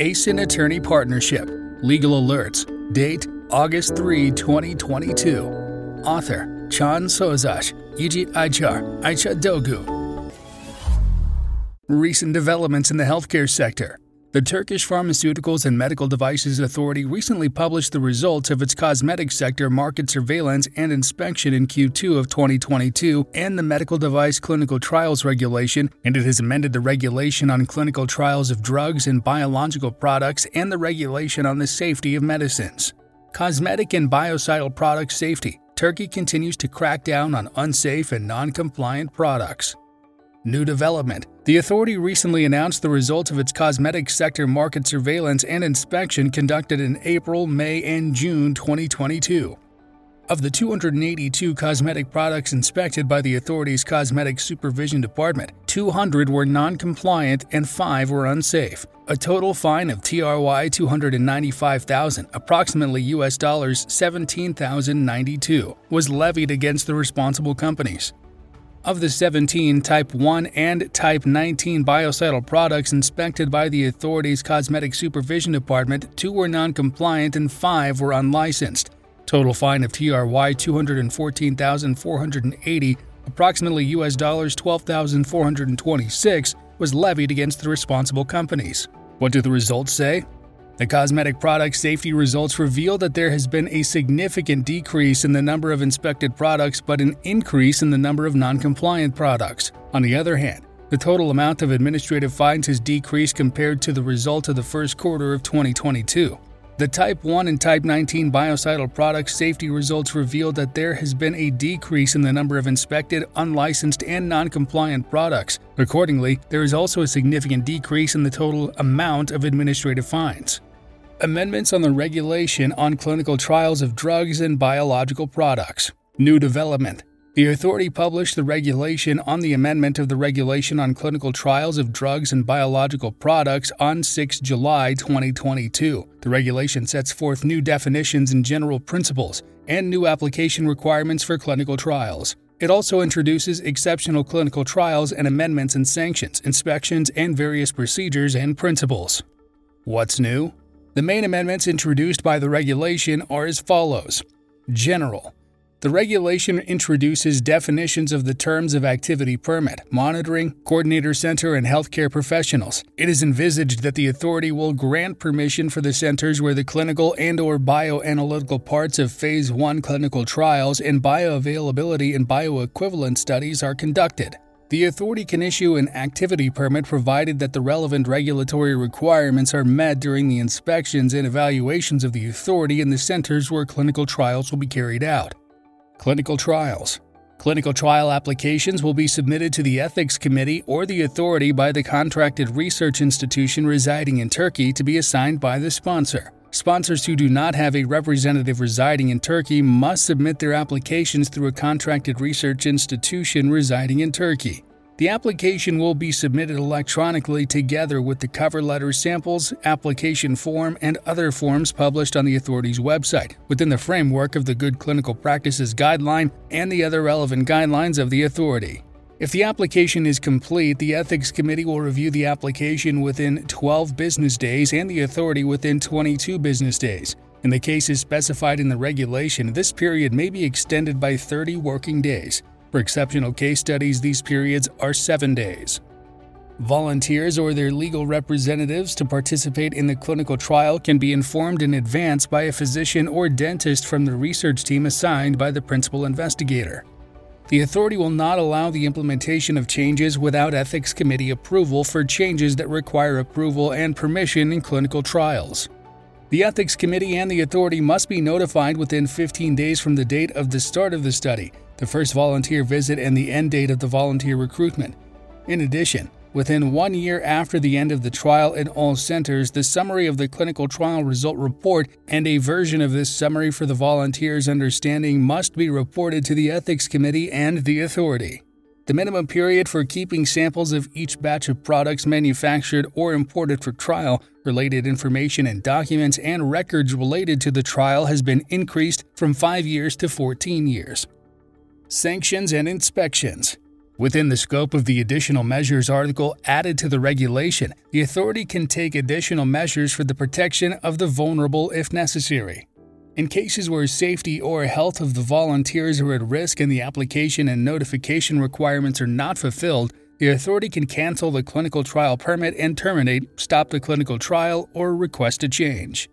Esin Attorney Partnership. Legal Alerts. Date August 3, 2022. Author Chan Sozash, Yuji Aichar, Aicha Dogu. Recent developments in the healthcare sector. The Turkish Pharmaceuticals and Medical Devices Authority recently published the results of its cosmetic sector market surveillance and inspection in Q2 of 2022 and the Medical Device Clinical Trials Regulation, and it has amended the regulation on clinical trials of drugs and biological products and the regulation on the safety of medicines. Cosmetic and biocidal product safety. Turkey continues to crack down on unsafe and non compliant products. New development. The authority recently announced the results of its cosmetic sector market surveillance and inspection conducted in April, May, and June 2022. Of the 282 cosmetic products inspected by the authority's Cosmetic Supervision Department, 200 were non compliant and 5 were unsafe. A total fine of TRY 295,000, approximately US dollars 17,092, was levied against the responsible companies. Of the 17 Type 1 and Type 19 biocidal products inspected by the authority's Cosmetic Supervision Department, two were non compliant and five were unlicensed. Total fine of TRY 214,480, approximately US dollars 12,426, was levied against the responsible companies. What do the results say? The cosmetic product safety results reveal that there has been a significant decrease in the number of inspected products but an increase in the number of non compliant products. On the other hand, the total amount of administrative fines has decreased compared to the result of the first quarter of 2022. The Type 1 and Type 19 biocidal product safety results reveal that there has been a decrease in the number of inspected, unlicensed, and non compliant products. Accordingly, there is also a significant decrease in the total amount of administrative fines. Amendments on the regulation on clinical trials of drugs and biological products. New development. The authority published the regulation on the amendment of the regulation on clinical trials of drugs and biological products on 6 July 2022. The regulation sets forth new definitions and general principles and new application requirements for clinical trials. It also introduces exceptional clinical trials and amendments and sanctions, inspections, and various procedures and principles. What's new? The main amendments introduced by the regulation are as follows General. The regulation introduces definitions of the terms of activity permit, monitoring, coordinator center, and healthcare professionals. It is envisaged that the authority will grant permission for the centers where the clinical and or bioanalytical parts of phase 1 clinical trials and bioavailability and bioequivalent studies are conducted. The authority can issue an activity permit provided that the relevant regulatory requirements are met during the inspections and evaluations of the authority in the centers where clinical trials will be carried out. Clinical trials. Clinical trial applications will be submitted to the Ethics Committee or the authority by the contracted research institution residing in Turkey to be assigned by the sponsor. Sponsors who do not have a representative residing in Turkey must submit their applications through a contracted research institution residing in Turkey. The application will be submitted electronically together with the cover letter samples, application form, and other forms published on the authority's website within the framework of the Good Clinical Practices Guideline and the other relevant guidelines of the authority. If the application is complete, the Ethics Committee will review the application within 12 business days and the authority within 22 business days. In the cases specified in the regulation, this period may be extended by 30 working days. For exceptional case studies, these periods are 7 days. Volunteers or their legal representatives to participate in the clinical trial can be informed in advance by a physician or dentist from the research team assigned by the principal investigator. The authority will not allow the implementation of changes without Ethics Committee approval for changes that require approval and permission in clinical trials. The Ethics Committee and the authority must be notified within 15 days from the date of the start of the study, the first volunteer visit, and the end date of the volunteer recruitment. In addition, Within one year after the end of the trial in all centers, the summary of the clinical trial result report and a version of this summary for the volunteers' understanding must be reported to the Ethics Committee and the authority. The minimum period for keeping samples of each batch of products manufactured or imported for trial, related information and documents, and records related to the trial has been increased from 5 years to 14 years. Sanctions and inspections. Within the scope of the additional measures article added to the regulation, the authority can take additional measures for the protection of the vulnerable if necessary. In cases where safety or health of the volunteers are at risk and the application and notification requirements are not fulfilled, the authority can cancel the clinical trial permit and terminate, stop the clinical trial, or request a change.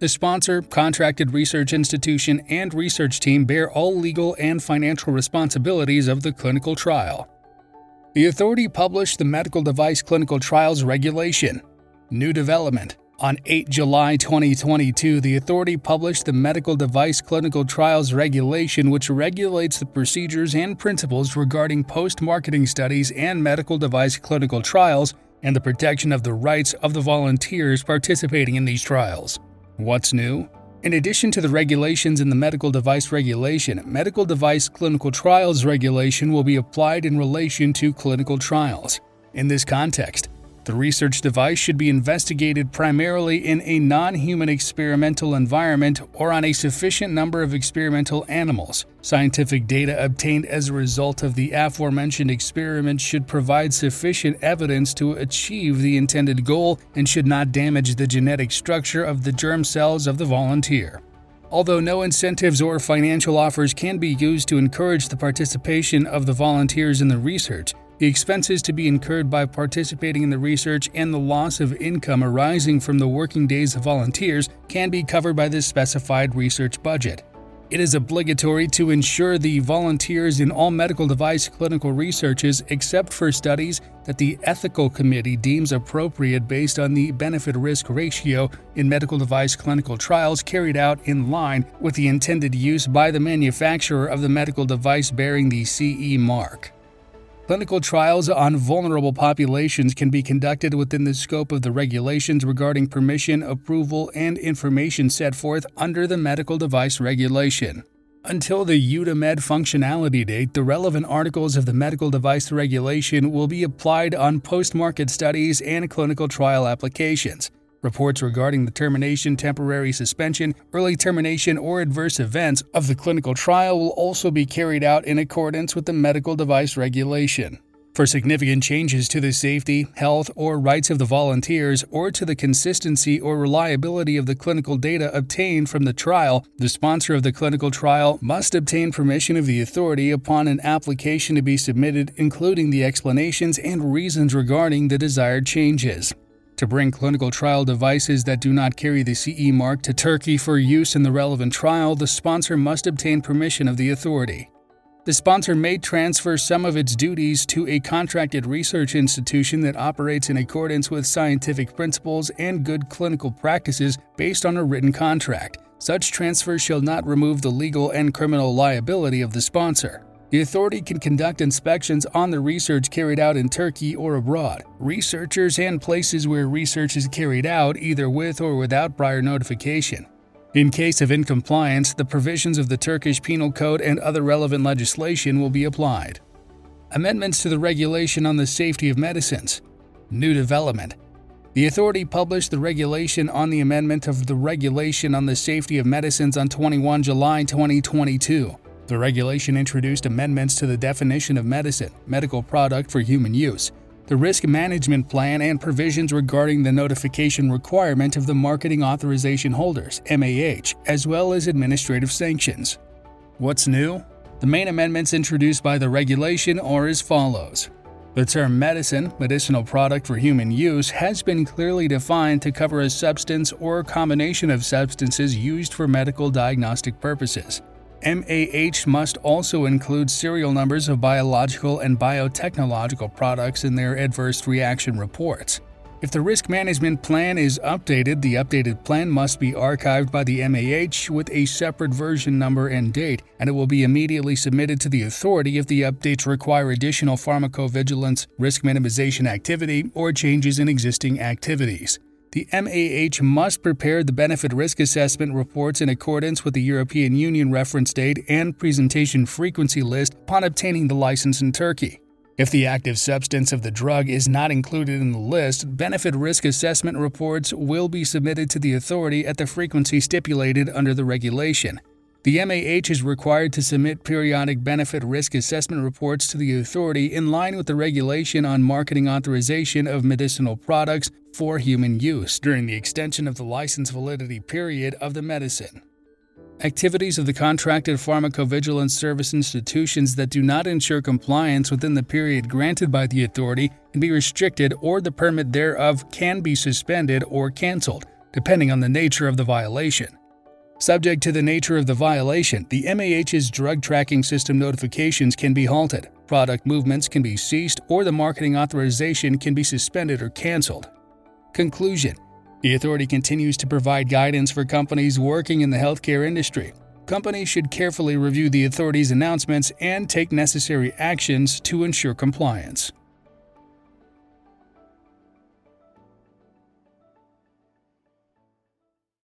The sponsor, contracted research institution, and research team bear all legal and financial responsibilities of the clinical trial. The authority published the Medical Device Clinical Trials Regulation. New development. On 8 July 2022, the authority published the Medical Device Clinical Trials Regulation, which regulates the procedures and principles regarding post marketing studies and medical device clinical trials and the protection of the rights of the volunteers participating in these trials. What's new? In addition to the regulations in the Medical Device Regulation, Medical Device Clinical Trials Regulation will be applied in relation to clinical trials. In this context, the research device should be investigated primarily in a non human experimental environment or on a sufficient number of experimental animals. Scientific data obtained as a result of the aforementioned experiment should provide sufficient evidence to achieve the intended goal and should not damage the genetic structure of the germ cells of the volunteer. Although no incentives or financial offers can be used to encourage the participation of the volunteers in the research, the expenses to be incurred by participating in the research and the loss of income arising from the working days of volunteers can be covered by the specified research budget. It is obligatory to ensure the volunteers in all medical device clinical researches, except for studies that the ethical committee deems appropriate based on the benefit risk ratio in medical device clinical trials carried out in line with the intended use by the manufacturer of the medical device bearing the CE mark. Clinical trials on vulnerable populations can be conducted within the scope of the regulations regarding permission, approval, and information set forth under the Medical Device Regulation. Until the EUDAMED functionality date, the relevant articles of the Medical Device Regulation will be applied on post market studies and clinical trial applications. Reports regarding the termination, temporary suspension, early termination, or adverse events of the clinical trial will also be carried out in accordance with the medical device regulation. For significant changes to the safety, health, or rights of the volunteers, or to the consistency or reliability of the clinical data obtained from the trial, the sponsor of the clinical trial must obtain permission of the authority upon an application to be submitted, including the explanations and reasons regarding the desired changes. To bring clinical trial devices that do not carry the CE mark to Turkey for use in the relevant trial, the sponsor must obtain permission of the authority. The sponsor may transfer some of its duties to a contracted research institution that operates in accordance with scientific principles and good clinical practices based on a written contract. Such transfer shall not remove the legal and criminal liability of the sponsor. The authority can conduct inspections on the research carried out in Turkey or abroad. Researchers and places where research is carried out either with or without prior notification. In case of incompliance, the provisions of the Turkish Penal Code and other relevant legislation will be applied. Amendments to the regulation on the safety of medicines. New development. The authority published the regulation on the amendment of the regulation on the safety of medicines on 21 July 2022. The regulation introduced amendments to the definition of medicine, medical product for human use, the risk management plan, and provisions regarding the notification requirement of the marketing authorization holders, MAH, as well as administrative sanctions. What's new? The main amendments introduced by the regulation are as follows. The term medicine, medicinal product for human use, has been clearly defined to cover a substance or combination of substances used for medical diagnostic purposes. MAH must also include serial numbers of biological and biotechnological products in their adverse reaction reports. If the risk management plan is updated, the updated plan must be archived by the MAH with a separate version number and date, and it will be immediately submitted to the authority if the updates require additional pharmacovigilance, risk minimization activity, or changes in existing activities. The MAH must prepare the benefit risk assessment reports in accordance with the European Union reference date and presentation frequency list upon obtaining the license in Turkey. If the active substance of the drug is not included in the list, benefit risk assessment reports will be submitted to the authority at the frequency stipulated under the regulation. The MAH is required to submit periodic benefit risk assessment reports to the authority in line with the regulation on marketing authorization of medicinal products for human use during the extension of the license validity period of the medicine. Activities of the contracted pharmacovigilance service institutions that do not ensure compliance within the period granted by the authority can be restricted or the permit thereof can be suspended or canceled, depending on the nature of the violation. Subject to the nature of the violation, the MAH's drug tracking system notifications can be halted, product movements can be ceased, or the marketing authorization can be suspended or canceled. Conclusion The authority continues to provide guidance for companies working in the healthcare industry. Companies should carefully review the authority's announcements and take necessary actions to ensure compliance.